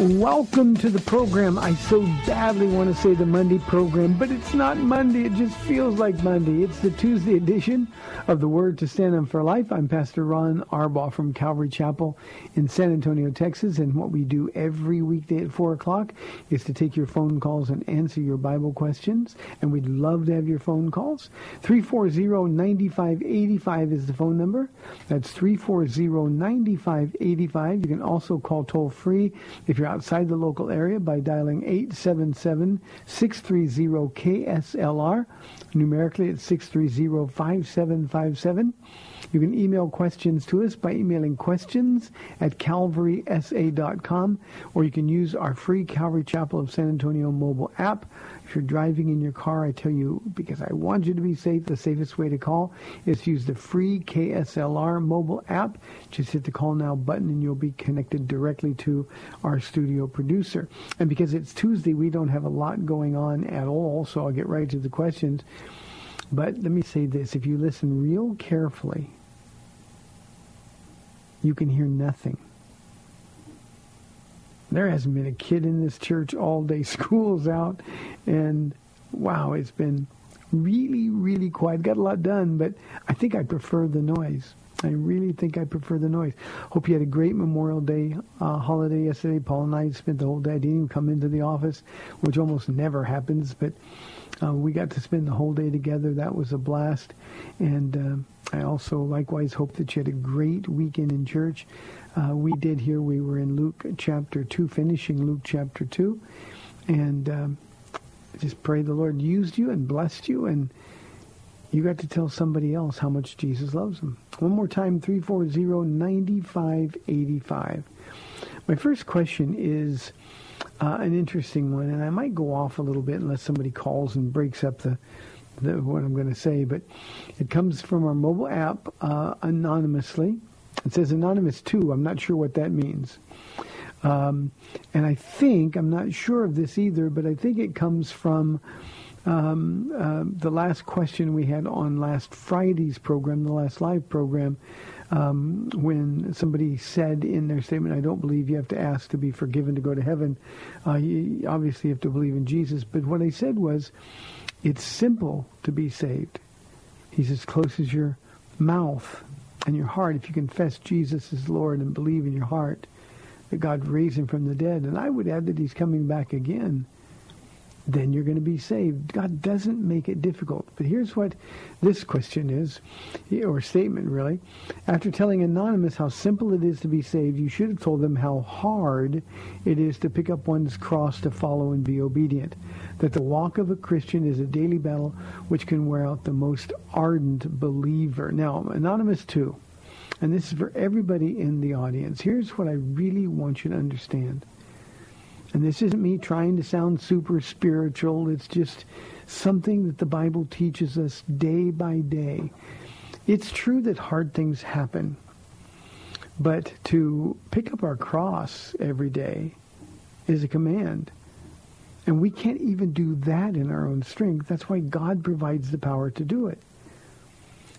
Welcome to the program. I so badly want to say the Monday program, but it's not Monday. It just feels like Monday. It's the Tuesday edition of the Word to Stand On for Life. I'm Pastor Ron Arbaugh from Calvary Chapel in San Antonio, Texas. And what we do every weekday at 4 o'clock is to take your phone calls and answer your Bible questions. And we'd love to have your phone calls. 340-9585 is the phone number. That's 340-9585. You can also call toll free if you're outside the local area by dialing 877-630-KSLR. Numerically, it's 630-5757. You can email questions to us by emailing questions at calvarysa.com, or you can use our free Calvary Chapel of San Antonio mobile app. You're driving in your car, I tell you, because I want you to be safe, the safest way to call is to use the free KSLR mobile app. Just hit the call now button and you'll be connected directly to our studio producer. And because it's Tuesday, we don't have a lot going on at all, so I'll get right to the questions. But let me say this, if you listen real carefully, you can hear nothing. There hasn't been a kid in this church all day. School's out, and wow, it's been really, really quiet. Got a lot done, but I think I prefer the noise. I really think I prefer the noise. Hope you had a great Memorial Day uh, holiday yesterday. Paula and I spent the whole day. I didn't even come into the office, which almost never happens, but uh, we got to spend the whole day together. That was a blast. And uh, I also likewise hope that you had a great weekend in church. Uh, we did here. We were in Luke chapter 2, finishing Luke chapter 2. And um, just pray the Lord used you and blessed you and you got to tell somebody else how much Jesus loves them. One more time, 340-9585. My first question is uh, an interesting one, and I might go off a little bit unless somebody calls and breaks up the, what I'm going to say, but it comes from our mobile app uh, anonymously. It says anonymous too. I'm not sure what that means. Um, and I think, I'm not sure of this either, but I think it comes from um, uh, the last question we had on last Friday's program, the last live program, um, when somebody said in their statement, I don't believe you have to ask to be forgiven to go to heaven. Uh, you obviously have to believe in Jesus. But what I said was, it's simple to be saved. He's as close as your mouth and your heart. If you confess Jesus as Lord and believe in your heart that God raised him from the dead, and I would add that he's coming back again, then you're going to be saved. God doesn't make it difficult. But here's what this question is, or statement really. After telling Anonymous how simple it is to be saved, you should have told them how hard it is to pick up one's cross to follow and be obedient. That the walk of a Christian is a daily battle which can wear out the most ardent believer. Now, Anonymous too, and this is for everybody in the audience. Here's what I really want you to understand. And this isn't me trying to sound super spiritual. It's just something that the Bible teaches us day by day. It's true that hard things happen. But to pick up our cross every day is a command. And we can't even do that in our own strength. That's why God provides the power to do it.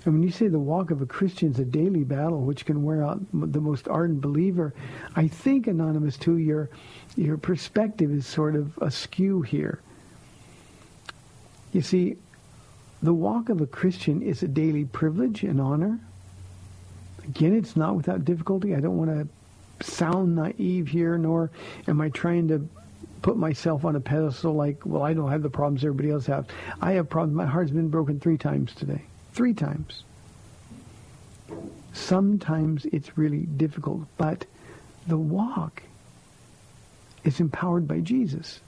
And when you say the walk of a Christian is a daily battle, which can wear out the most ardent believer, I think, Anonymous, too, your, your perspective is sort of askew here. You see, the walk of a Christian is a daily privilege and honor. Again, it's not without difficulty. I don't want to sound naive here, nor am I trying to put myself on a pedestal like, well, I don't have the problems everybody else has. I have problems. My heart's been broken three times today. Three times. Sometimes it's really difficult, but the walk is empowered by Jesus.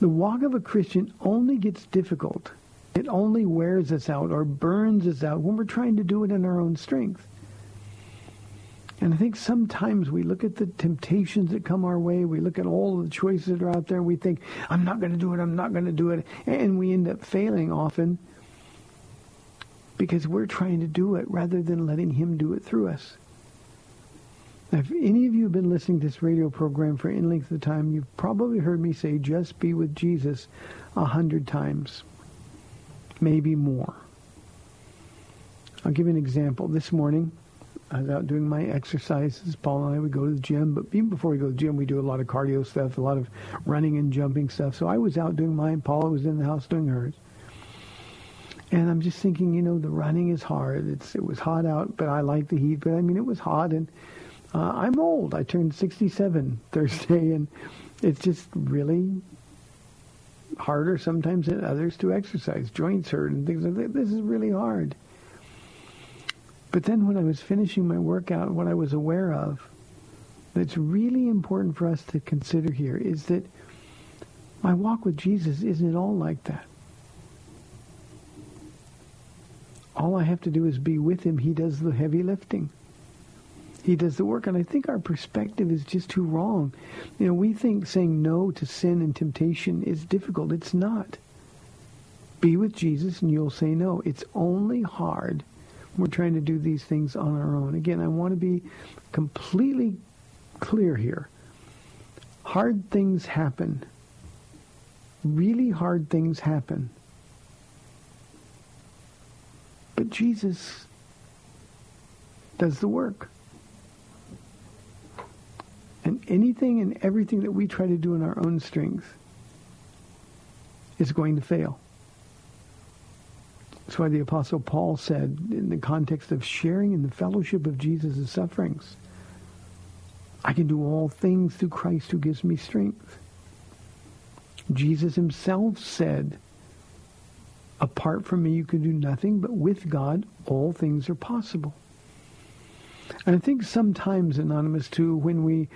The walk of a Christian only gets difficult. It only wears us out or burns us out when we're trying to do it in our own strength. And I think sometimes we look at the temptations that come our way, we look at all the choices that are out there, we think, I'm not going to do it, I'm not going to do it. And we end up failing often because we're trying to do it rather than letting him do it through us. Now, if any of you have been listening to this radio program for any length of time, you've probably heard me say, just be with Jesus a hundred times, maybe more. I'll give you an example. This morning, I was out doing my exercises. Paula and I would go to the gym, but even before we go to the gym, we do a lot of cardio stuff, a lot of running and jumping stuff. So I was out doing mine. Paula was in the house doing hers. And I'm just thinking, you know, the running is hard. It's it was hot out, but I like the heat. But I mean, it was hot, and uh, I'm old. I turned 67 Thursday, and it's just really harder sometimes than others to exercise. Joints hurt and things like that. This is really hard. But then when I was finishing my workout, what I was aware of that's really important for us to consider here is that my walk with Jesus isn't at all like that. All I have to do is be with him. He does the heavy lifting. He does the work. And I think our perspective is just too wrong. You know, we think saying no to sin and temptation is difficult. It's not. Be with Jesus and you'll say no. It's only hard we're trying to do these things on our own. Again, I want to be completely clear here. Hard things happen. Really hard things happen. But Jesus does the work. And anything and everything that we try to do in our own strength is going to fail. That's why the Apostle Paul said, in the context of sharing in the fellowship of Jesus' sufferings, I can do all things through Christ who gives me strength. Jesus himself said, Apart from me, you can do nothing, but with God, all things are possible. And I think sometimes, Anonymous, too, when we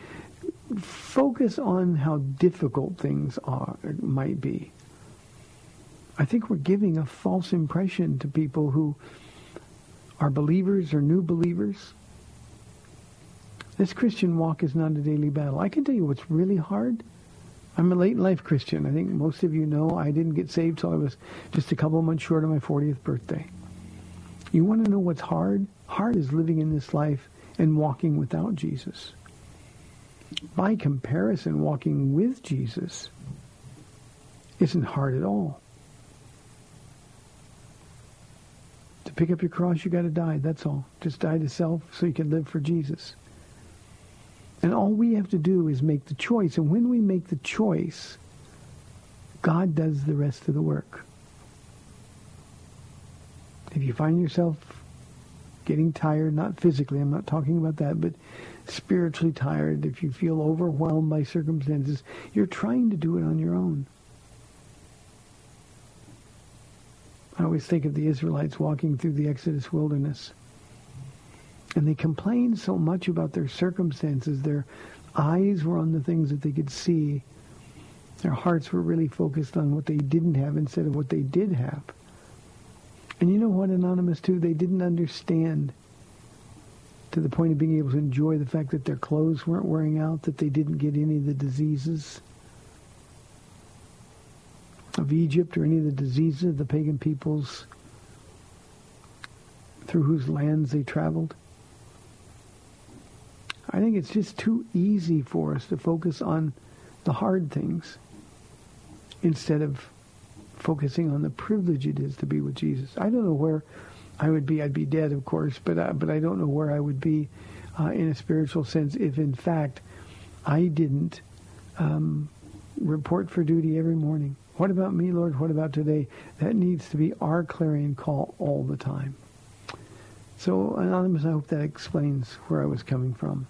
focus on how difficult things are, might be, I think we're giving a false impression to people who are believers or new believers. This Christian walk is not a daily battle. I can tell you what's really hard I'm a late life Christian. I think most of you know I didn't get saved till I was just a couple months short of my 40th birthday. You want to know what's hard? Hard is living in this life and walking without Jesus. By comparison, walking with Jesus isn't hard at all. Pick up your cross, you got to die. That's all. Just die to self so you can live for Jesus. And all we have to do is make the choice. And when we make the choice, God does the rest of the work. If you find yourself getting tired, not physically, I'm not talking about that, but spiritually tired, if you feel overwhelmed by circumstances, you're trying to do it on your own. I always think of the Israelites walking through the Exodus wilderness. And they complained so much about their circumstances. Their eyes were on the things that they could see. Their hearts were really focused on what they didn't have instead of what they did have. And you know what, Anonymous, too? They didn't understand to the point of being able to enjoy the fact that their clothes weren't wearing out, that they didn't get any of the diseases of Egypt or any of the diseases of the pagan peoples through whose lands they traveled. I think it's just too easy for us to focus on the hard things instead of focusing on the privilege it is to be with Jesus. I don't know where I would be. I'd be dead, of course, but uh, but I don't know where I would be uh, in a spiritual sense if, in fact, I didn't um, report for duty every morning. What about me, Lord? What about today? That needs to be our clarion call all the time. So, Anonymous, I hope that explains where I was coming from.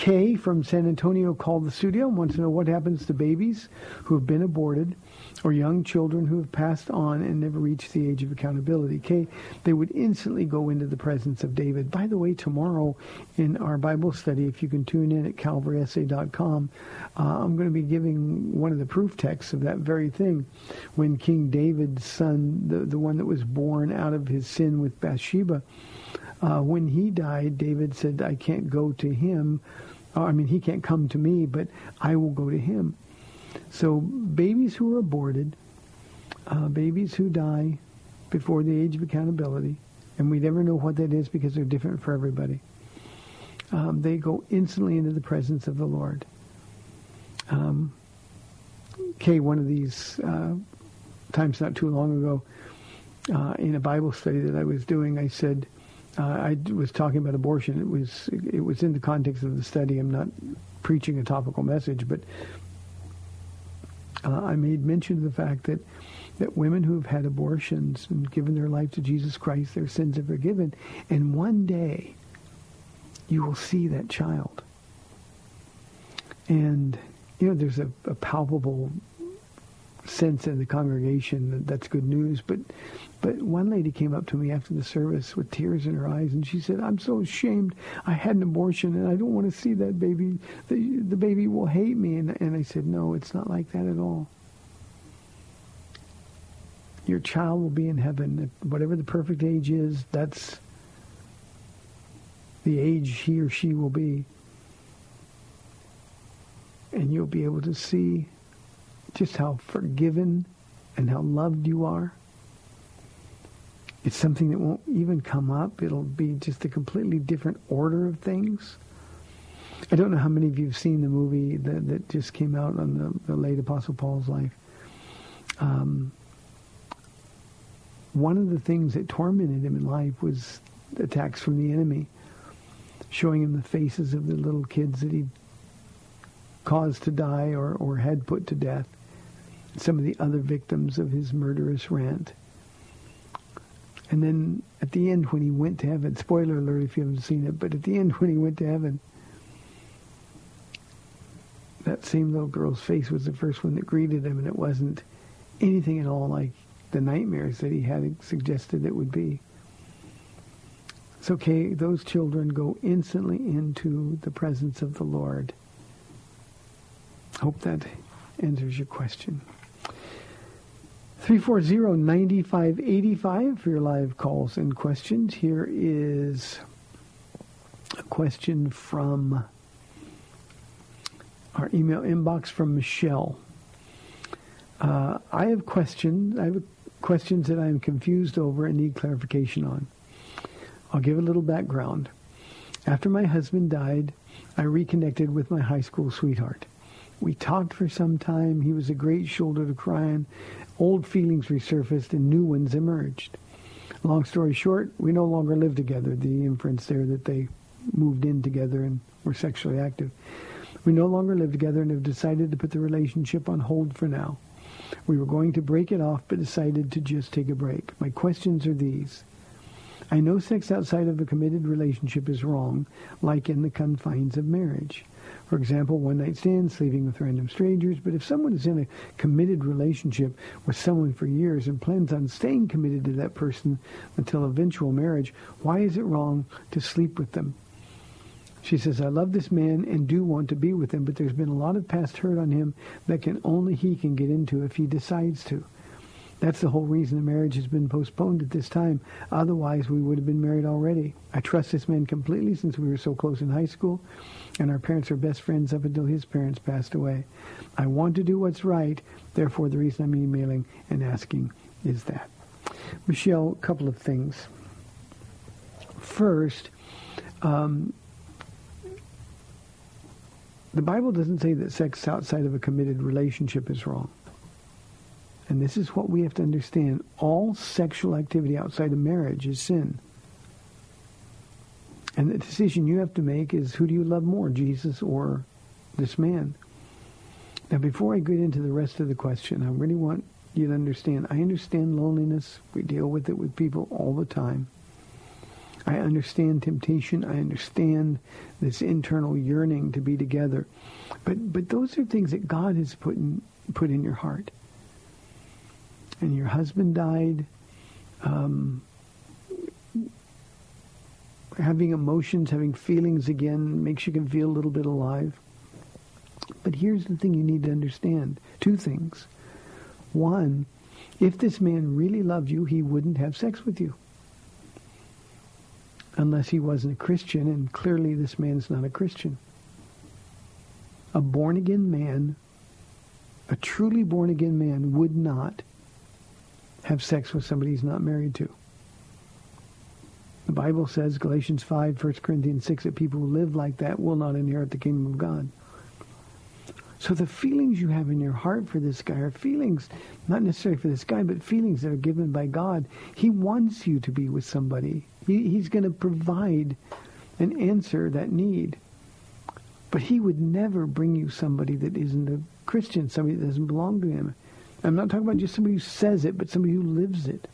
Kay from San Antonio called the studio and wants to know what happens to babies who have been aborted or young children who have passed on and never reached the age of accountability. Kay, they would instantly go into the presence of David. By the way, tomorrow in our Bible study, if you can tune in at calvarysa.com, uh, I'm going to be giving one of the proof texts of that very thing. When King David's son, the, the one that was born out of his sin with Bathsheba, uh, when he died, David said, I can't go to him I mean, he can't come to me, but I will go to him. So babies who are aborted, uh, babies who die before the age of accountability, and we never know what that is because they're different for everybody. Um, they go instantly into the presence of the Lord. Um, Kay, one of these uh, times not too long ago, uh, in a Bible study that I was doing, I said, uh, I was talking about abortion. It was it was in the context of the study. I'm not preaching a topical message, but uh, I made mention of the fact that that women who have had abortions and given their life to Jesus Christ, their sins are forgiven, and one day you will see that child. And you know, there's a, a palpable sense in the congregation that that's good news. But but one lady came up to me after the service with tears in her eyes, and she said, "I'm so ashamed. I had an abortion, and I don't want to see that baby. The the baby will hate me." And and I said, "No, it's not like that at all." Your child will be in heaven. Whatever the perfect age is, that's the age he or she will be. And you'll be able to see just how forgiven and how loved you are. It's something that won't even come up. It'll be just a completely different order of things. I don't know how many of you have seen the movie that, that just came out on the, the late Apostle Paul's life. Um, one of the things that tormented him in life was attacks from the enemy, showing him the faces of the little kids that he caused to die or, or had put to death some of the other victims of his murderous rant. And then at the end when he went to heaven, spoiler alert if you haven't seen it, but at the end when he went to heaven, that same little girl's face was the first one that greeted him, and it wasn't anything at all like the nightmares that he had suggested it would be. It's okay. Those children go instantly into the presence of the Lord. Hope that answers your question. 340-9585 for your live calls and questions. Here is a question from our email inbox from Michelle. Uh, I have questions. I have questions that I am confused over and need clarification on. I'll give a little background. After my husband died, I reconnected with my high school sweetheart. We talked for some time. He was a great shoulder to cry on, Old feelings resurfaced and new ones emerged. Long story short, we no longer live together. The inference there that they moved in together and were sexually active. We no longer live together and have decided to put the relationship on hold for now. We were going to break it off, but decided to just take a break. My questions are these. I know sex outside of a committed relationship is wrong, like in the confines of marriage. For example, one night stands, sleeping with random strangers. But if someone is in a committed relationship with someone for years and plans on staying committed to that person until eventual marriage, why is it wrong to sleep with them? She says, I love this man and do want to be with him, but there's been a lot of past hurt on him that can only he can get into if he decides to. That's the whole reason the marriage has been postponed at this time. Otherwise, we would have been married already. I trust this man completely since we were so close in high school, and our parents are best friends up until his parents passed away. I want to do what's right. Therefore, the reason I'm emailing and asking is that. Michelle, a couple of things. First, um, the Bible doesn't say that sex outside of a committed relationship is wrong. And this is what we have to understand. All sexual activity outside of marriage is sin. And the decision you have to make is who do you love more, Jesus or this man? Now, before I get into the rest of the question, I really want you to understand. I understand loneliness. We deal with it with people all the time. I understand temptation. I understand this internal yearning to be together. But but those are things that God has put in put in your heart. And your husband died. Um, having emotions, having feelings again makes you can feel a little bit alive. But here's the thing you need to understand. Two things. One, if this man really loved you, he wouldn't have sex with you unless he wasn't a Christian, and clearly this man's not a Christian. A born-again man, a truly born-again man would not have sex with somebody he's not married to. The Bible says, Galatians 5, 1 Corinthians 6, that people who live like that will not inherit the kingdom of God. So the feelings you have in your heart for this guy are feelings, not necessarily for this guy, but feelings that are given by God. He wants you to be with somebody. He, he's going to provide and answer that need. But he would never bring you somebody that isn't a Christian, somebody that doesn't belong to him. I'm not talking about just somebody who says it, but somebody who lives it.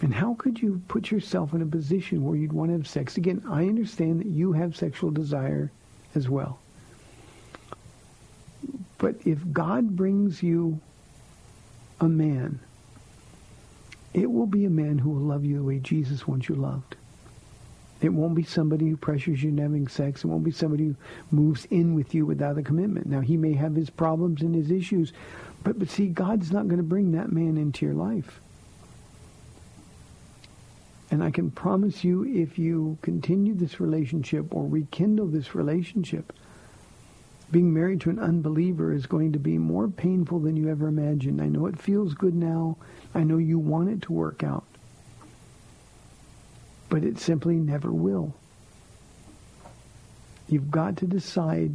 And how could you put yourself in a position where you'd want to have sex? Again, I understand that you have sexual desire as well. But if God brings you a man, it will be a man who will love you the way Jesus wants you loved. It won't be somebody who pressures you into having sex. It won't be somebody who moves in with you without a commitment. Now, he may have his problems and his issues, but, but see, God's not going to bring that man into your life. And I can promise you, if you continue this relationship or rekindle this relationship, being married to an unbeliever is going to be more painful than you ever imagined. I know it feels good now. I know you want it to work out. But it simply never will. You've got to decide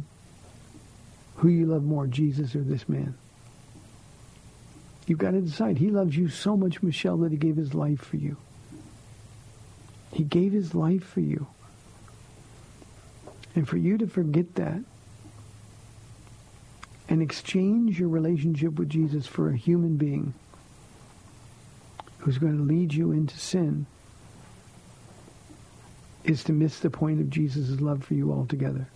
who you love more, Jesus or this man. You've got to decide. He loves you so much, Michelle, that he gave his life for you. He gave his life for you. And for you to forget that and exchange your relationship with Jesus for a human being who's going to lead you into sin is to miss the point of Jesus' love for you altogether.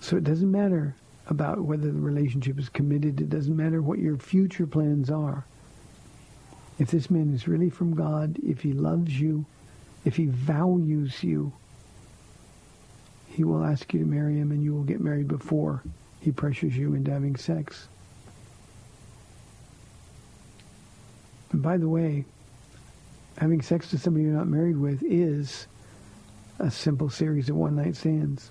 So it doesn't matter about whether the relationship is committed. It doesn't matter what your future plans are. If this man is really from God, if he loves you, if he values you, he will ask you to marry him and you will get married before he pressures you into having sex. And by the way, having sex with somebody you're not married with is a simple series of one-night stands.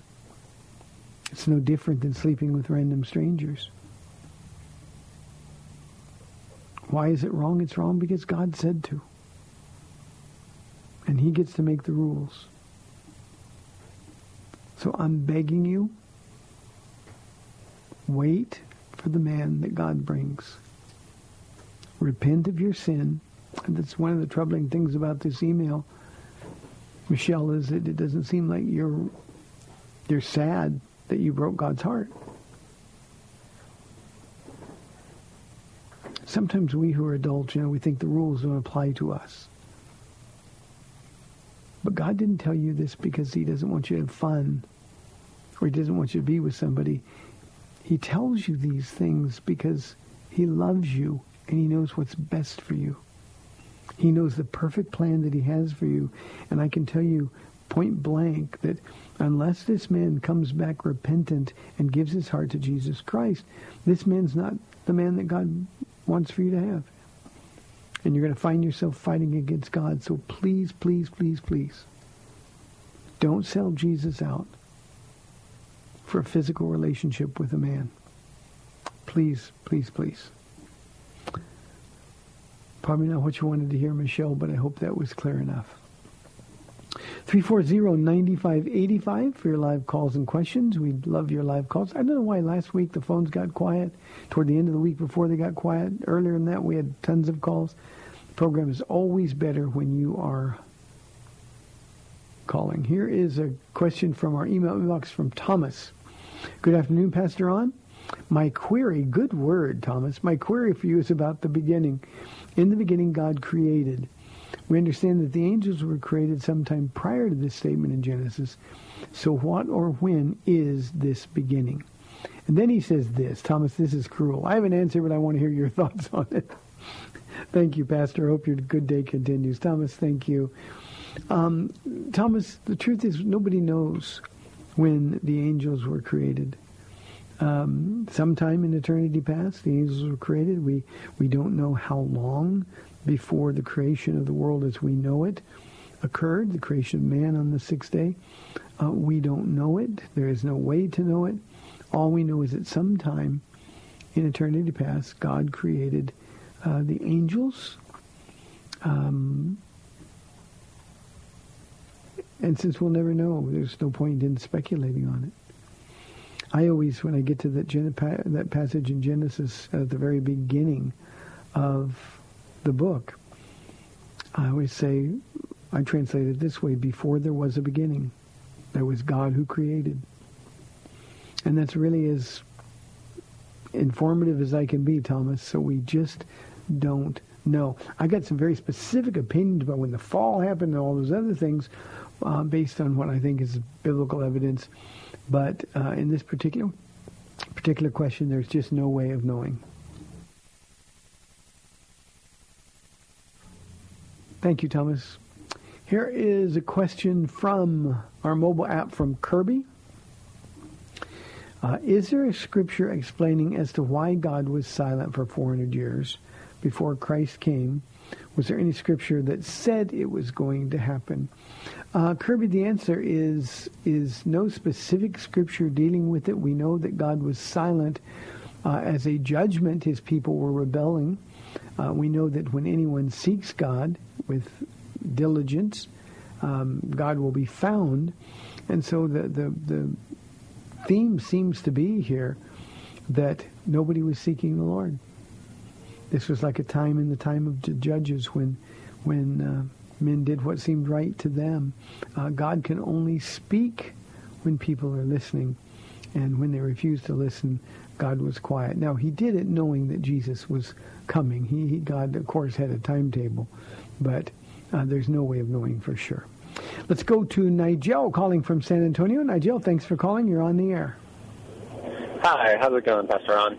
It's no different than sleeping with random strangers. Why is it wrong? It's wrong because God said to. And he gets to make the rules. So I'm begging you, wait for the man that God brings. Repent of your sin. That's one of the troubling things about this email, Michelle, is that it doesn't seem like you're you're sad that you broke God's heart. Sometimes we who are adults, you know, we think the rules don't apply to us. But God didn't tell you this because he doesn't want you to have fun or he doesn't want you to be with somebody. He tells you these things because he loves you and he knows what's best for you. He knows the perfect plan that he has for you. And I can tell you point blank that unless this man comes back repentant and gives his heart to Jesus Christ, this man's not the man that God wants for you to have and you're going to find yourself fighting against God. So please, please, please, please, don't sell Jesus out for a physical relationship with a man. Please, please, please. Probably not what you wanted to hear, Michelle, but I hope that was clear enough. 340-9585 for your live calls and questions. We love your live calls. I don't know why last week the phones got quiet. Toward the end of the week before they got quiet. Earlier than that, we had tons of calls. The program is always better when you are calling. Here is a question from our email inbox from Thomas. Good afternoon, Pastor Ron. My query, good word, Thomas. My query for you is about the beginning. In the beginning, God created. We understand that the angels were created sometime prior to this statement in Genesis. So what or when is this beginning? And then he says this, Thomas, this is cruel. I have an answer, but I want to hear your thoughts on it. thank you, Pastor. Hope your good day continues. Thomas, thank you. Um, Thomas, the truth is nobody knows when the angels were created. Um, sometime in eternity past, the angels were created. We we don't know how long before the creation of the world as we know it occurred, the creation of man on the sixth day. Uh, we don't know it. There is no way to know it. All we know is that sometime in eternity past, God created uh, the angels. Um, and since we'll never know, there's no point in speculating on it. I always, when I get to that, that passage in Genesis at the very beginning of the book, I always say, I translate it this way, before there was a beginning, there was God who created. And that's really as informative as I can be, Thomas. So we just don't know. I got some very specific opinions about when the fall happened and all those other things uh, based on what I think is biblical evidence. But uh, in this particular particular question, there's just no way of knowing. Thank you, Thomas. Here is a question from our mobile app from Kirby. Uh, is there a scripture explaining as to why God was silent for 400 years before Christ came? Was there any scripture that said it was going to happen? Uh, Kirby, the answer is is no specific scripture dealing with it. We know that God was silent uh, as a judgment. His people were rebelling. Uh, we know that when anyone seeks God with diligence, um, God will be found. And so the, the, the theme seems to be here that nobody was seeking the Lord. This was like a time in the time of the judges when, when uh, men did what seemed right to them. Uh, God can only speak when people are listening. And when they refused to listen, God was quiet. Now, he did it knowing that Jesus was coming. He, he God, of course, had a timetable, but uh, there's no way of knowing for sure. Let's go to Nigel calling from San Antonio. Nigel, thanks for calling. You're on the air. Hi, how's it going, Pastor Ron?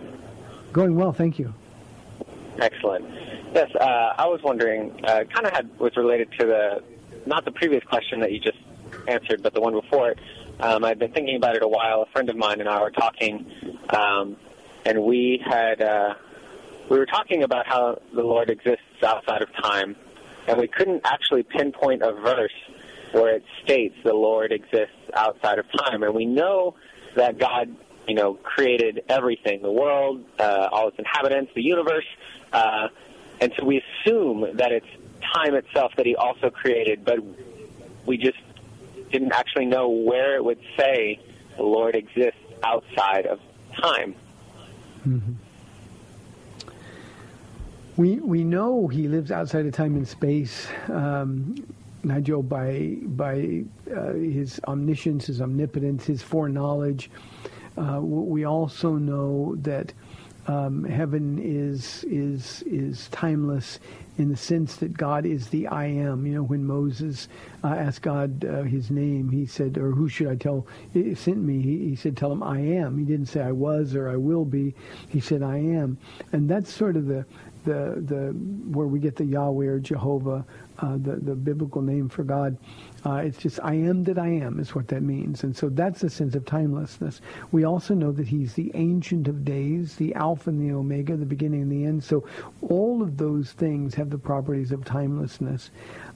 Going well, thank you. Excellent. Yes, uh, I was wondering, uh, kind of had was related to the not the previous question that you just answered, but the one before it. Um, I've been thinking about it a while. A friend of mine and I were talking, um, and we had uh, we were talking about how the Lord exists outside of time, and we couldn't actually pinpoint a verse where it states the Lord exists outside of time. And we know that God, you know, created everything, the world, uh, all its inhabitants, the universe, uh, and so we assume that it's time itself that he also created, but we just didn't actually know where it would say the Lord exists outside of time. Mm-hmm. We we know he lives outside of time and space, um, Nigel, by by uh, his omniscience, his omnipotence, his foreknowledge. Uh, we also know that um, heaven is is is timeless in the sense that God is the I am. You know, when Moses uh, asked God uh, his name, he said, or who should I tell it sent me? He, he said, tell him I am. He didn't say I was or I will be. He said I am, and that's sort of the the the where we get the Yahweh or Jehovah, uh, the the biblical name for God. Uh, it's just I am that I am is what that means. And so that's the sense of timelessness. We also know that he's the ancient of days, the Alpha and the Omega, the beginning and the end. So all of those things have the properties of timelessness.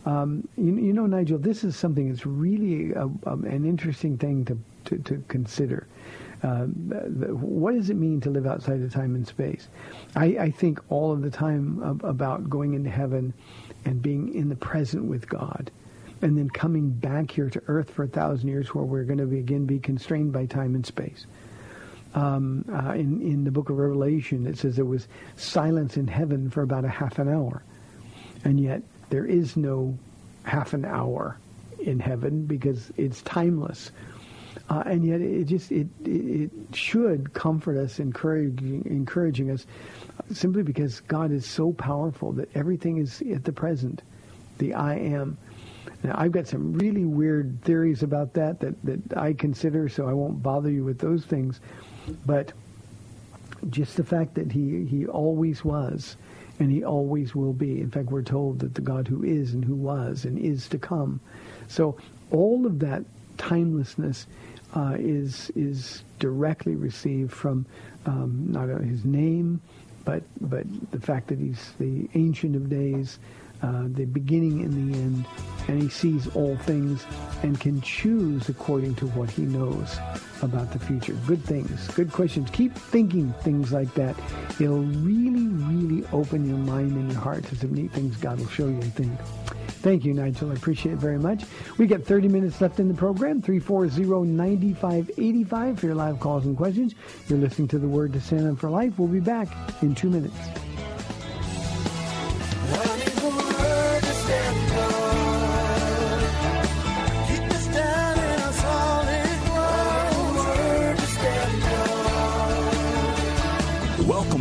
Um, you, you, know, Nigel, this is something that's really a, a, an interesting thing to, to, to consider. Uh, the, what does it mean to live outside of time and space? I, I think all of the time about going into heaven and being in the present with God and then coming back here to earth for a thousand years where we're going to again be constrained by time and space. Um, uh, in, in the book of Revelation, it says there was silence in heaven for about a half an hour. And yet there is no half an hour in heaven because it's timeless. Uh, and yet it just it, it, it should comfort us, encouraging encouraging us, simply because God is so powerful that everything is at the present, the I am. Now I've got some really weird theories about that that that I consider, so I won't bother you with those things, but just the fact that he he always was and he always will be. In fact, we're told that the God who is and who was and is to come. So all of that timelessness uh, is is directly received from um, not his name, but but the fact that he's the ancient of days, uh, the beginning and the end, and he sees all things and can choose according to what he knows about the future. Good things, good questions. Keep thinking things like that. It'll really, really open your mind and your heart to some neat things God will show you and think. Thank you, Nigel. I appreciate it very much. We got 30 minutes left in the program. 340-9585 for your live calls and questions. You're listening to The Word to Stand On for Life. We'll be back in two minutes.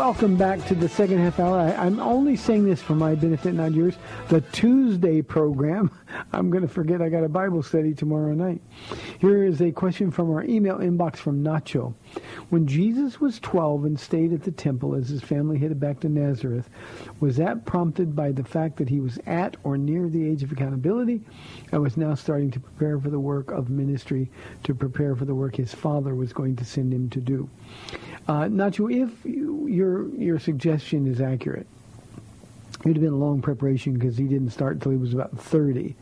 Welcome back to the second half hour. I, am only saying this for my benefit, not yours. The Tuesday program, I'm going to forget I got a Bible study tomorrow night. Here is a question from our email inbox from Nacho. When Jesus was 12 and stayed at the temple as his family headed back to Nazareth, was that prompted by the fact that he was at or near the age of accountability and was now starting to prepare for the work of ministry, to prepare for the work his father was going to send him to do? Uh, Nacho, if you, your your suggestion is accurate, it would have been a long preparation because he didn't start until he was about 30.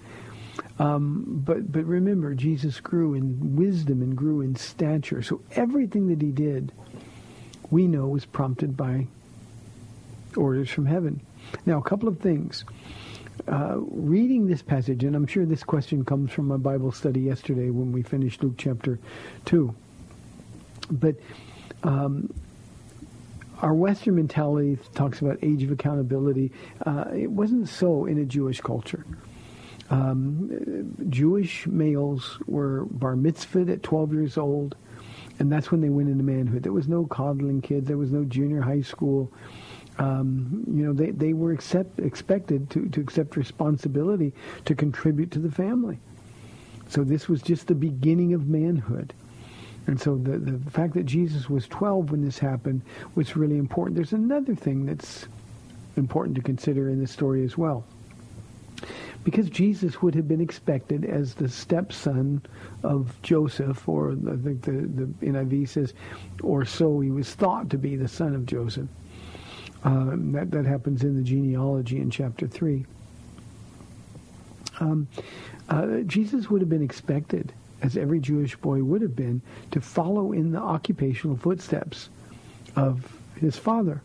Um, but but remember, Jesus grew in wisdom and grew in stature. So everything that he did, we know, was prompted by orders from heaven. Now, a couple of things. Uh, reading this passage, and I'm sure this question comes from my Bible study yesterday when we finished Luke chapter 2. But um, our Western mentality talks about age of accountability. Uh, it wasn't so in a Jewish culture. Um, Jewish males were bar mitzvahed at 12 years old, and that's when they went into manhood. There was no coddling kids. There was no junior high school. Um, you know, they, they were accept, expected to, to accept responsibility to contribute to the family. So this was just the beginning of manhood. And so the, the fact that Jesus was 12 when this happened was really important. There's another thing that's important to consider in this story as well. Because Jesus would have been expected as the stepson of Joseph, or I think the, the NIV says, or so he was thought to be the son of Joseph. Um, that, that happens in the genealogy in chapter 3. Um, uh, Jesus would have been expected as every Jewish boy would have been, to follow in the occupational footsteps of his father.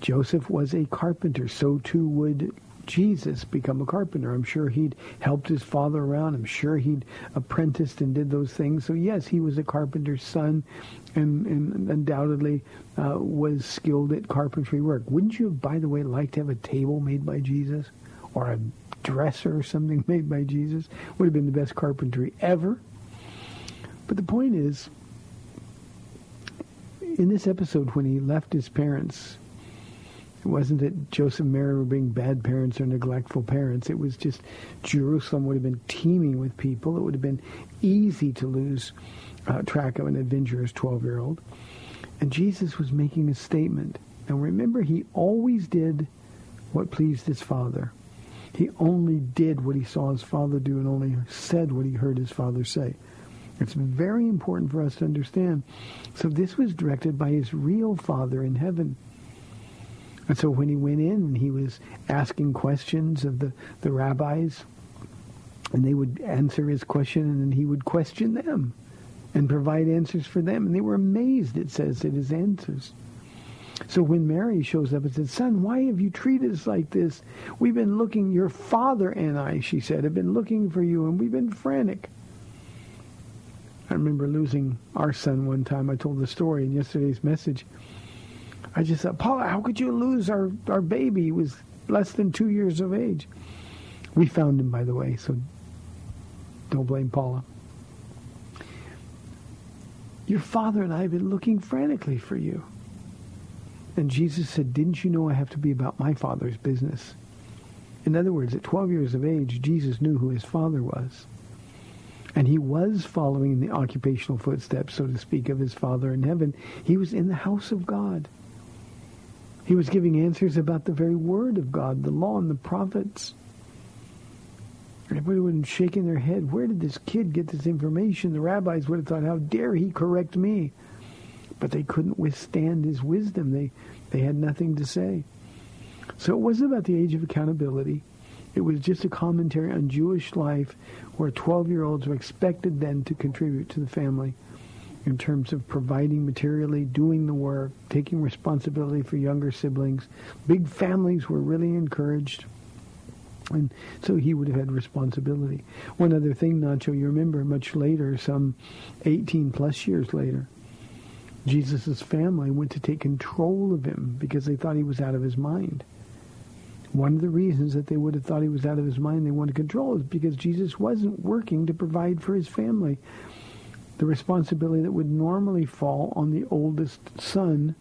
Joseph was a carpenter, so too would Jesus become a carpenter. I'm sure he'd helped his father around. I'm sure he'd apprenticed and did those things. So yes, he was a carpenter's son and, and undoubtedly uh, was skilled at carpentry work. Wouldn't you, by the way, like to have a table made by Jesus or a dresser or something made by Jesus. Would have been the best carpentry ever. But the point is, in this episode, when he left his parents, it wasn't that Joseph and Mary were being bad parents or neglectful parents. It was just Jerusalem would have been teeming with people. It would have been easy to lose uh, track of an adventurous 12-year-old. And Jesus was making a statement. And remember, he always did what pleased his Father. He only did what he saw his father do and only said what he heard his father say. It's very important for us to understand. So this was directed by his real father in heaven. And so when he went in he was asking questions of the, the rabbis, And they would answer his question, and then he would question them and provide answers for them. And they were amazed, it says, at his answers. So when Mary shows up and said, Son, why have you treated us like this? We've been looking, your father and I, she said, have been looking for you, and we've been frantic. I remember losing our son one time. I told the story in yesterday's message. I just thought, Paula, how could you lose our, our baby? He was less than two years of age. We found him, by the way, so don't blame Paula. Your father and I have been looking frantically for you. And Jesus said, didn't you know I have to be about my father's business? In other words, at 12 years of age, Jesus knew who his father was. And he was following in the occupational footsteps, so to speak, of his father in heaven. He was in the house of God. He was giving answers about the very word of God, the law and the prophets. Everybody would have shaking their head. Where did this kid get this information? The rabbis would have thought, how dare he correct me? But they couldn't withstand his wisdom. They, they had nothing to say. So it wasn't about the age of accountability. It was just a commentary on Jewish life where 12-year-olds were expected then to contribute to the family in terms of providing materially, doing the work, taking responsibility for younger siblings. Big families were really encouraged. And so he would have had responsibility. One other thing, Nacho, you remember much later, some 18 plus years later, Jesus' family went to take control of him because they thought he was out of his mind. One of the reasons that they would have thought he was out of his mind, they wanted control, is because Jesus wasn't working to provide for his family. The responsibility that would normally fall on the oldest son,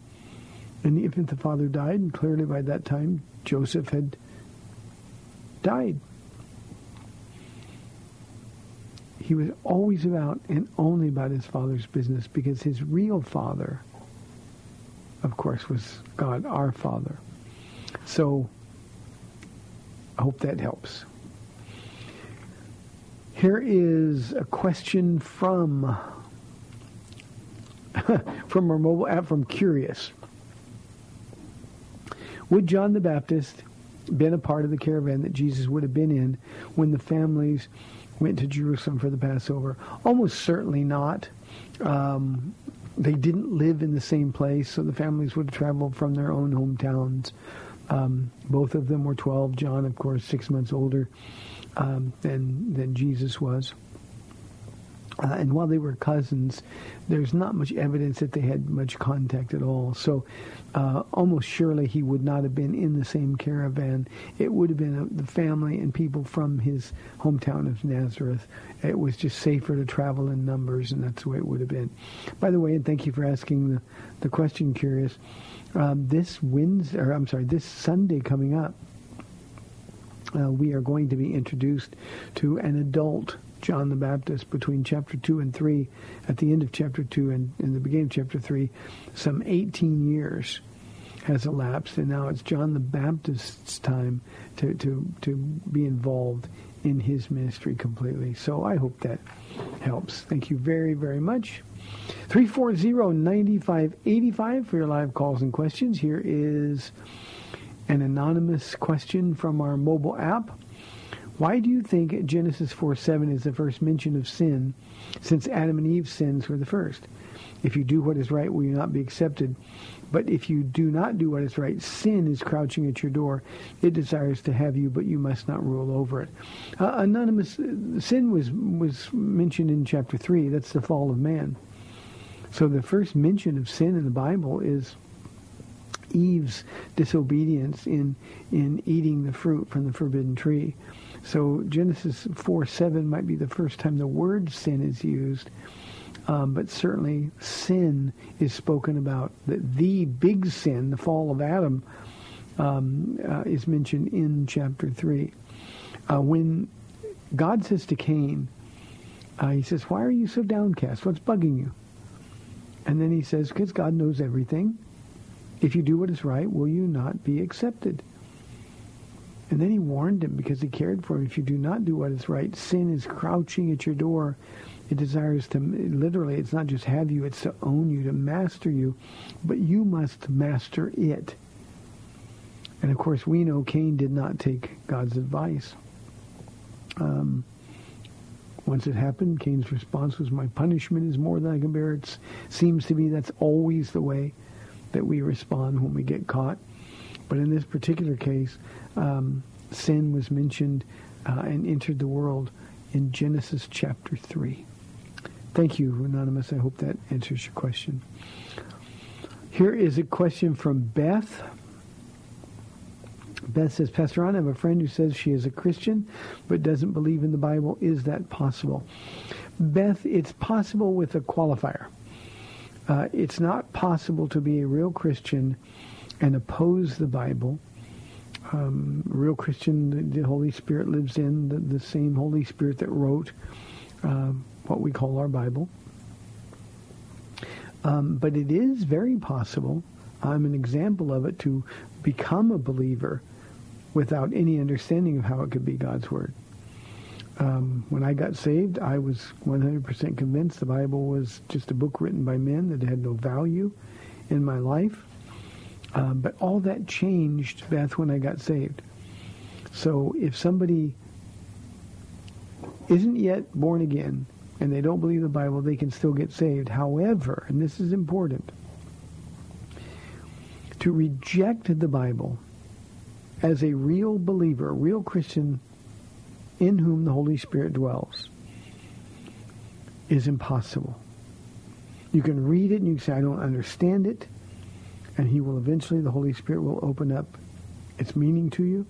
and infant the father died, and clearly by that time Joseph had died. He was always about and only about his father's business because his real father, of course, was God, our Father. So I hope that helps. Here is a question from from our mobile app from Curious. Would John the Baptist been a part of the caravan that Jesus would have been in when the families went to Jerusalem for the Passover? Almost certainly not. Um, they didn't live in the same place, so the families would have traveled from their own hometowns. Um, both of them were 12. John, of course, six months older um, than than Jesus was. Uh, and while they were cousins, there's not much evidence that they had much contact at all. So uh, almost surely he would not have been in the same caravan. It would have been a, the family and people from his hometown of Nazareth. It was just safer to travel in numbers, and that's the way it would have been. By the way, and thank you for asking the, the question, Curious. Um, this Wednesday, or I'm sorry, this Sunday coming up, uh, we are going to be introduced to an adult John the Baptist between chapter 2 and 3, at the end of chapter 2 and in the beginning of chapter 3, some 18 years has elapsed, and now it's John the Baptist's time to, to, to be involved in his ministry completely. So I hope that helps. Thank you very, very much. 340-9585 for your live calls and questions. Here is an anonymous question from our mobile app. Why do you think Genesis 4:7 is the first mention of sin, since Adam and Eve's sins were the first? If you do what is right, will you not be accepted? But if you do not do what is right, sin is crouching at your door. It desires to have you, but you must not rule over it. Uh, anonymous sin was was mentioned in chapter three. That's the fall of man. So the first mention of sin in the Bible is Eve's disobedience in in eating the fruit from the forbidden tree. So Genesis 4, 7 might be the first time the word sin is used. Um, but certainly sin is spoken about. The, the big sin, the fall of Adam, um, uh, is mentioned in chapter 3. Uh, when God says to Cain, uh, he says, why are you so downcast? What's bugging you? And then he says, because God knows everything. If you do what is right, will you not be accepted? And then he warned him because he cared for him. If you do not do what is right, sin is crouching at your door. It desires to, literally, it's not just have you, it's to own you, to master you. But you must master it. And of course, we know Cain did not take God's advice. Um, Once it happened, Cain's response was, my punishment is more than I can bear. It seems to me that's always the way that we respond when we get caught. But in this particular case, um, sin was mentioned uh, and entered the world in Genesis chapter 3. Thank you, Anonymous. I hope that answers your question. Here is a question from Beth. Beth says, Pastor Ron, I have a friend who says she is a Christian but doesn't believe in the Bible. Is that possible? Beth, it's possible with a qualifier. Uh, it's not possible to be a real Christian and oppose the Bible. Um, real Christian, the, the, Holy Spirit lives in, the, the same Holy Spirit that wrote um, what we call our Bible. Um, but it is very possible, I'm an example of it, to become a believer without any understanding of how it could be God's Word. Um, when I got saved, I was 100% convinced the Bible was just a book written by men that had no value in my life. Um, but all that changed, Beth, when I got saved. So if somebody isn't yet born again and they don't believe the Bible, they can still get saved. However, and this is important, to reject the Bible as a real believer, real Christian in whom the Holy Spirit dwells is impossible. You can read it and you can say, I don't understand it. And he will eventually, the Holy Spirit will open up its meaning to you.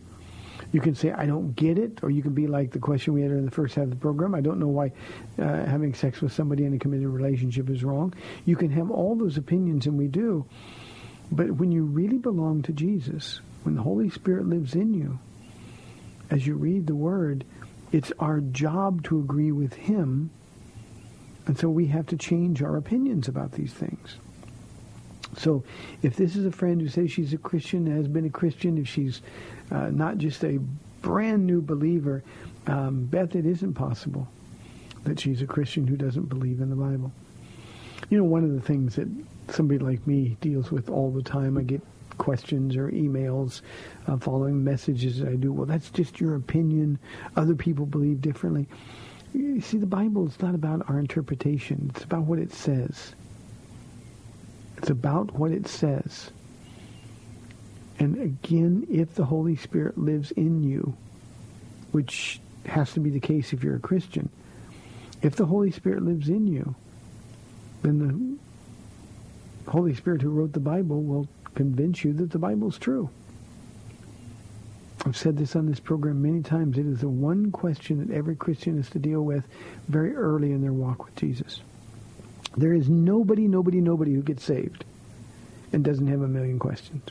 You can say, I don't get it. Or you can be like the question we had in the first half of the program. I don't know why uh, having sex with somebody in a committed relationship is wrong. You can have all those opinions, and we do. But when you really belong to Jesus, when the Holy Spirit lives in you, as you read the Word, it's our job to agree with him. And so we have to change our opinions about these things. So if this is a friend who says she's a Christian, has been a Christian, if she's uh, not just a brand new believer, um, Beth, it isn't possible that she's a Christian who doesn't believe in the Bible. You know, one of the things that somebody like me deals with all the time, I get questions or emails uh, following messages I do. Well, that's just your opinion. Other people believe differently. You see, the Bible is not about our interpretation. It's about what it says. It's about what it says. And again, if the Holy Spirit lives in you, which has to be the case if you're a Christian, if the Holy Spirit lives in you, then the Holy Spirit who wrote the Bible will convince you that the Bible is true. I've said this on this program many times. It is the one question that every Christian has to deal with very early in their walk with Jesus. There is nobody, nobody, nobody who gets saved and doesn't have a million questions.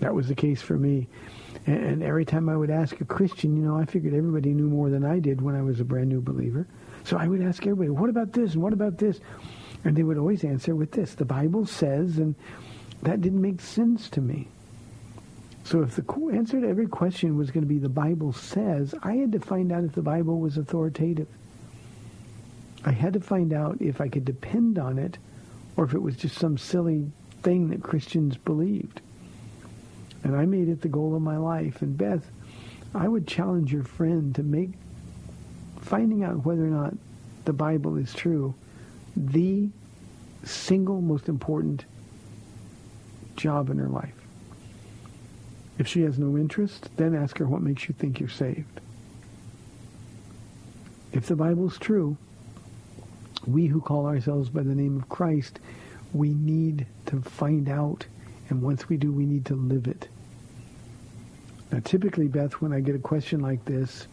That was the case for me. And every time I would ask a Christian, you know, I figured everybody knew more than I did when I was a brand new believer. So I would ask everybody, what about this and what about this? And they would always answer with this. The Bible says, and that didn't make sense to me. So if the answer to every question was going to be the Bible says, I had to find out if the Bible was authoritative. I had to find out if I could depend on it or if it was just some silly thing that Christians believed. And I made it the goal of my life. And Beth, I would challenge your friend to make finding out whether or not the Bible is true the single most important job in her life. If she has no interest, then ask her what makes you think you're saved. If the Bible's true, we who call ourselves by the name of Christ, we need to find out, and once we do, we need to live it. Now, typically, Beth, when I get a question like this,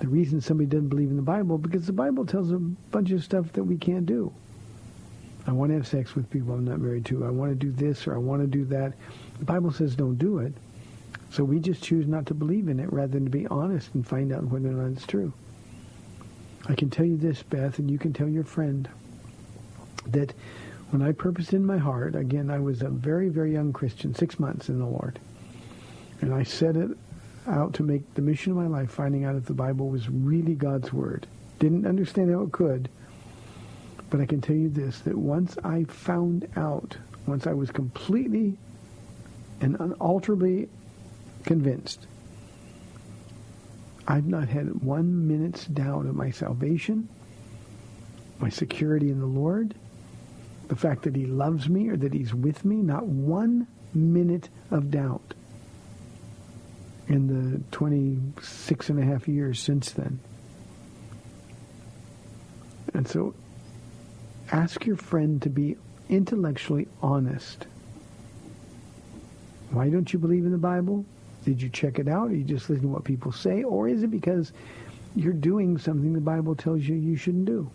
the reason somebody doesn't believe in the Bible, because the Bible tells a bunch of stuff that we can't do. I want to have sex with people I'm not married to. I want to do this or I want to do that. The Bible says don't do it. So we just choose not to believe in it rather than to be honest and find out whether or not it's true. I can tell you this, Beth, and you can tell your friend that when I purposed in my heart, again, I was a very, very young Christian, six months in the Lord, and I set it out to make the mission of my life finding out if the Bible was really God's Word. Didn't understand how it could, but I can tell you this, that once I found out, once I was completely and unalterably convinced, I've not had one minute's doubt of my salvation, my security in the Lord, the fact that he loves me or that he's with me, not one minute of doubt in the 26 and a half years since then. And so ask your friend to be intellectually honest. Why don't you believe in the Bible? Did you check it out? Are you just listening to what people say? Or is it because you're doing something the Bible tells you you shouldn't do?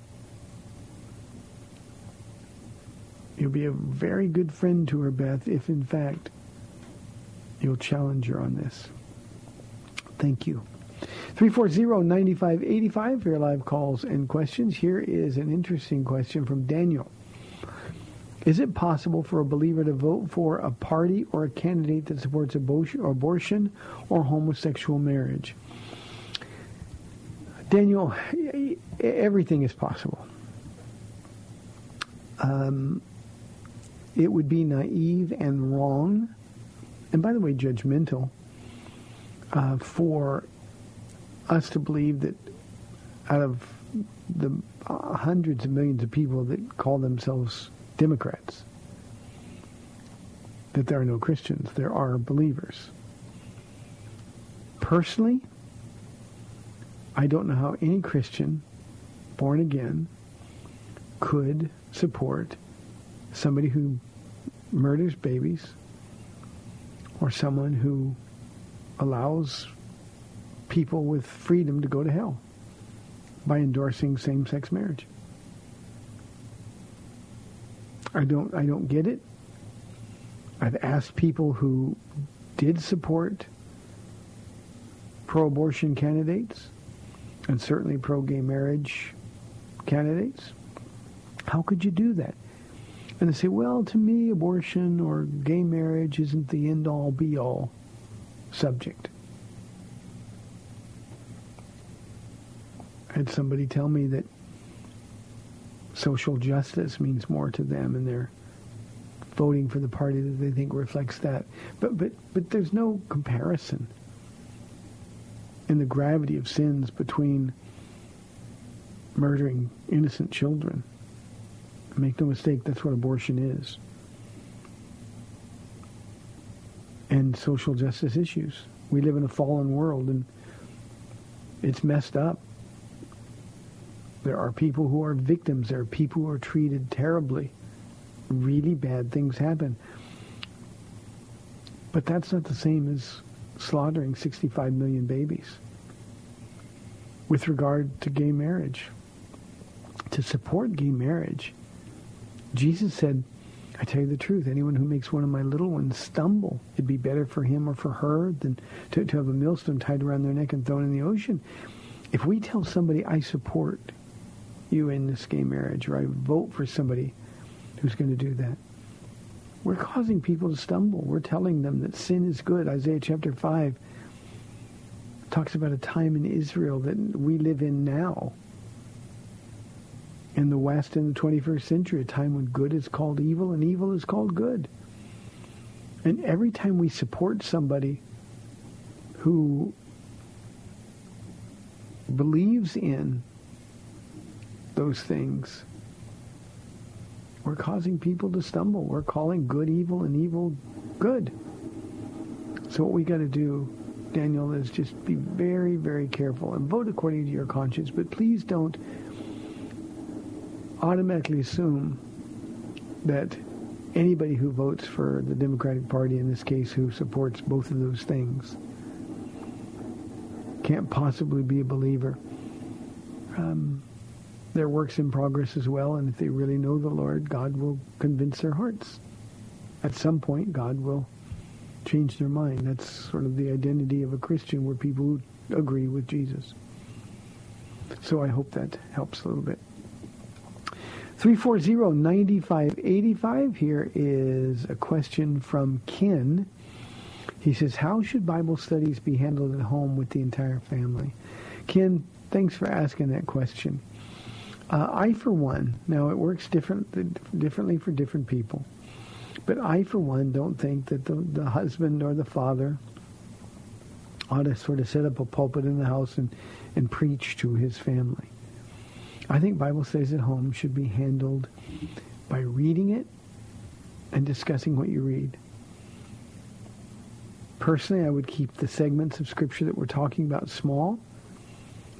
You'll be a very good friend to her, Beth, if in fact you'll challenge her on this. Thank you. 340-9585 for your live calls and questions. Here is an interesting question from Daniel. Is it possible for a believer to vote for a party or a candidate that supports abortion or homosexual marriage? Daniel, everything is possible. Um, it would be naive and wrong, and by the way, judgmental, uh, for us to believe that out of the hundreds of millions of people that call themselves Democrats, that there are no Christians. There are believers. Personally, I don't know how any Christian born again could support somebody who murders babies or someone who allows people with freedom to go to hell by endorsing same-sex marriage. I don't I don't get it. I've asked people who did support pro-abortion candidates and certainly pro-gay marriage candidates. How could you do that? And they say, well, to me, abortion or gay marriage isn't the end-all, be-all subject. I had somebody tell me that social justice means more to them and they're voting for the party that they think reflects that. But, but, but there's no comparison in the gravity of sins between murdering innocent children Make no mistake, that's what abortion is. And social justice issues. We live in a fallen world and it's messed up. There are people who are victims. There are people who are treated terribly. Really bad things happen. But that's not the same as slaughtering 65 million babies. With regard to gay marriage, to support gay marriage Jesus said, I tell you the truth, anyone who makes one of my little ones stumble, it'd be better for him or for her than to, to have a millstone tied around their neck and thrown in the ocean. If we tell somebody, I support you in this gay marriage, or I vote for somebody who's going to do that, we're causing people to stumble. We're telling them that sin is good. Isaiah chapter 5 talks about a time in Israel that we live in now in the West in the 21st century, a time when good is called evil and evil is called good. And every time we support somebody who believes in those things, we're causing people to stumble. We're calling good evil and evil good. So what we got to do, Daniel, is just be very, very careful and vote according to your conscience. But please don't automatically assume that anybody who votes for the Democratic Party, in this case, who supports both of those things, can't possibly be a believer. Um, their works in progress as well, and if they really know the Lord, God will convince their hearts. At some point, God will change their mind. That's sort of the identity of a Christian, where people who agree with Jesus. So I hope that helps a little bit. 340-9585. Here is a question from Ken. He says, how should Bible studies be handled at home with the entire family? Ken, thanks for asking that question. Uh, I, for one, now it works different, differently for different people, but I, for one, don't think that the, the husband or the father ought to sort of set up a pulpit in the house and, and preach to his family. I think Bible studies at home should be handled by reading it and discussing what you read. Personally, I would keep the segments of Scripture that we're talking about small.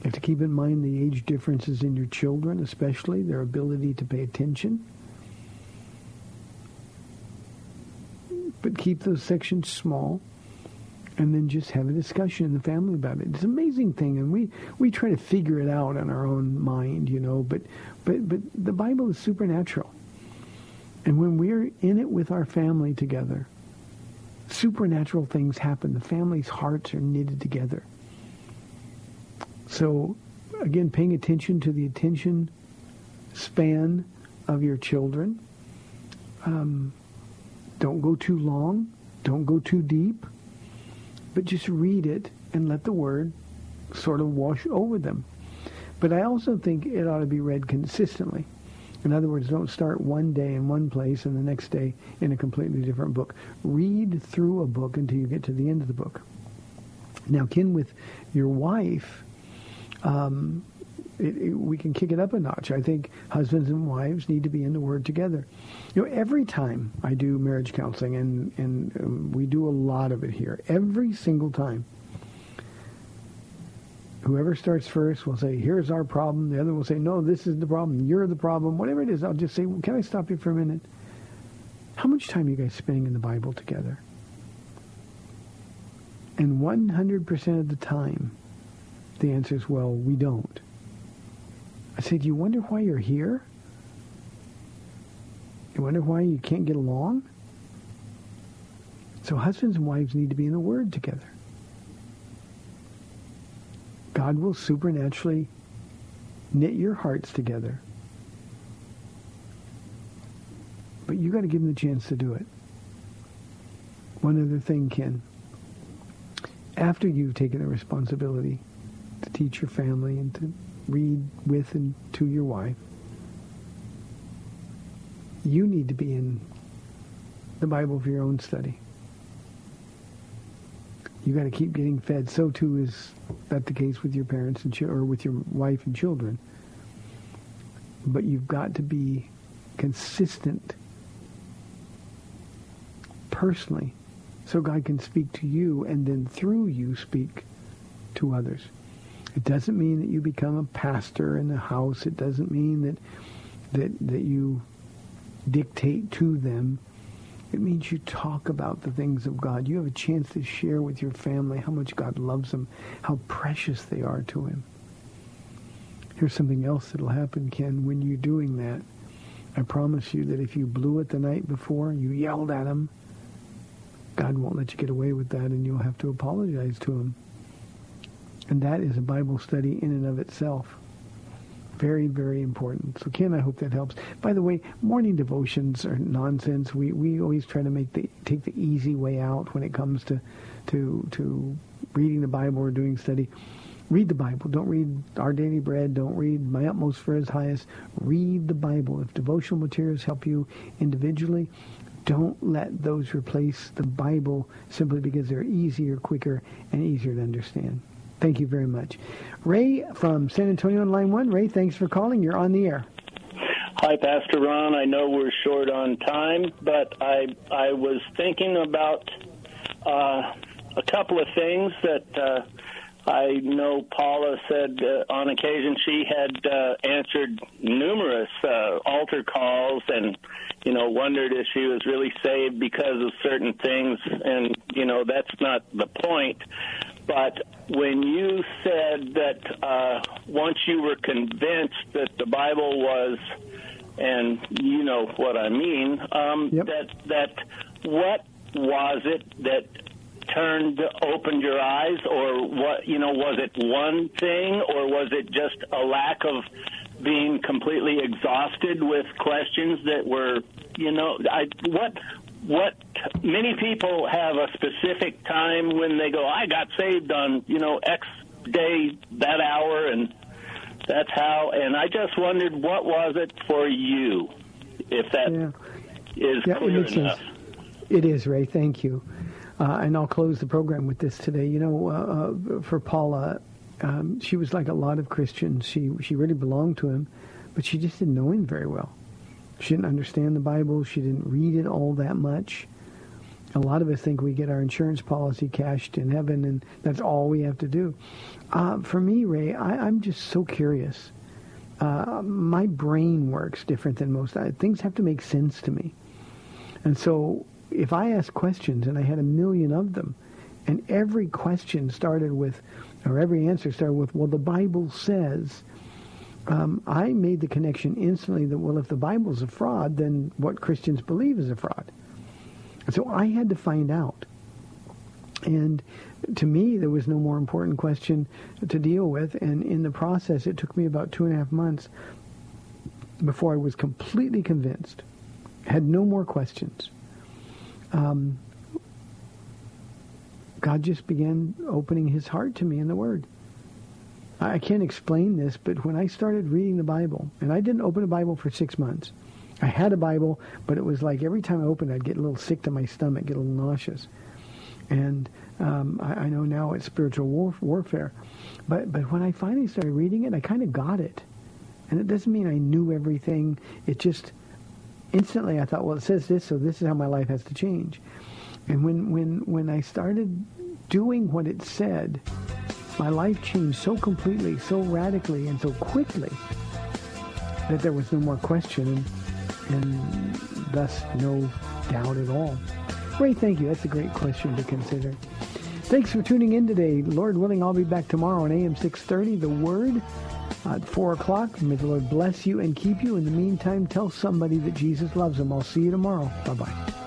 Have to keep in mind the age differences in your children, especially their ability to pay attention. But keep those sections small and then just have a discussion in the family about it. It's an amazing thing, and we, we try to figure it out in our own mind, you know, but, but, but the Bible is supernatural. And when we're in it with our family together, supernatural things happen. The family's hearts are knitted together. So, again, paying attention to the attention span of your children. Um, don't go too long. Don't go too deep. But just read it and let the word sort of wash over them. But I also think it ought to be read consistently. In other words, don't start one day in one place and the next day in a completely different book. Read through a book until you get to the end of the book. Now, Ken, with your wife, um, it, it, we can kick it up a notch. I think husbands and wives need to be in the Word together. You know, every time I do marriage counseling, and and um, we do a lot of it here, every single time, whoever starts first will say, "Here's our problem." The other will say, "No, this is the problem. You're the problem." Whatever it is, I'll just say, well, "Can I stop you for a minute?" How much time are you guys spending in the Bible together? And 100% of the time, the answer is, well, we don't. I said, you wonder why you're here? You wonder why you can't get along? So husbands and wives need to be in the Word together. God will supernaturally knit your hearts together. But you got to give him the chance to do it. One other thing, Ken. After you've taken the responsibility to teach your family and to read with and to your wife, you need to be in the Bible for your own study. You got to keep getting fed. So too is that the case with your parents and ch- or with your wife and children. But you've got to be consistent personally so God can speak to you and then through you speak to others. It doesn't mean that you become a pastor in the house. It doesn't mean that that that you dictate to them. It means you talk about the things of God. You have a chance to share with your family how much God loves them, how precious they are to him. Here's something else that'll happen, Ken, when you're doing that. I promise you that if you blew it the night before, you yelled at him, God won't let you get away with that and you'll have to apologize to him. And that is a Bible study in and of itself. Very, very important. So, Ken, I hope that helps. By the way, morning devotions are nonsense. We we always try to make the take the easy way out when it comes to to to reading the Bible or doing study. Read the Bible. Don't read Our Daily Bread. Don't read My Utmost for His Highest. Read the Bible. If devotional materials help you individually, don't let those replace the Bible simply because they're easier, quicker, and easier to understand. Thank you very much. Ray from San Antonio on line one. Ray, thanks for calling. You're on the air. Hi, Pastor Ron. I know we're short on time, but I I was thinking about uh, a couple of things that uh, I know Paula said uh, on occasion she had uh, answered numerous uh, altar calls and you know wondered if she was really saved because of certain things, and you know that's not the point. But when you said that uh, once you were convinced that the Bible was, and you know what I mean, um, Yep. that that what was it that turned opened your eyes, or what you know was it one thing, or was it just a lack of being completely exhausted with questions that were you know I what what many people have a specific time when they go I got saved on you know X day that hour and that's how and I just wondered what was it for you if that is Yeah, it clear makes enough. sense. It is, Ray. Thank you. Uh, and I'll close the program with this today. You know, uh, uh, for Paula, um, she was like a lot of Christians. She she really belonged to him, but she just didn't know him very well. She didn't understand the Bible. She didn't read it all that much. A lot of us think we get our insurance policy cashed in heaven, and that's all we have to do. Uh, for me, Ray, I, I'm just so curious. Uh, my brain works different than most. I, things have to make sense to me. And so if I asked questions, and I had a million of them, and every question started with, or every answer started with, well, the Bible says, um, I made the connection instantly that, well, if the Bible's a fraud, then what Christians believe is a fraud. So I had to find out. And to me, there was no more important question to deal with. And in the process, it took me about two and a half months before I was completely convinced. Had no more questions. Um, God just began opening his heart to me in the Word. I can't explain this, but when I started reading the Bible, and I didn't open a Bible for six months. I had a Bible, but it was like every time I opened I'd get a little sick to my stomach, get a little nauseous. And um, I, I know now it's spiritual war, warfare. But, but when I finally started reading it, I kind of got it. And it doesn't mean I knew everything. It just, instantly I thought, well, it says this, so this is how my life has to change. And when, when, when I started doing what it said, my life changed so completely, so radically, and so quickly that there was no more question and, and thus no doubt at all. Ray, thank you. That's a great question to consider. Thanks for tuning in today. Lord willing, I'll be back tomorrow on AM 630, The Word, at 4 o'clock. May the Lord bless you and keep you. In the meantime, tell somebody that Jesus loves them. I'll see you tomorrow. Bye-bye.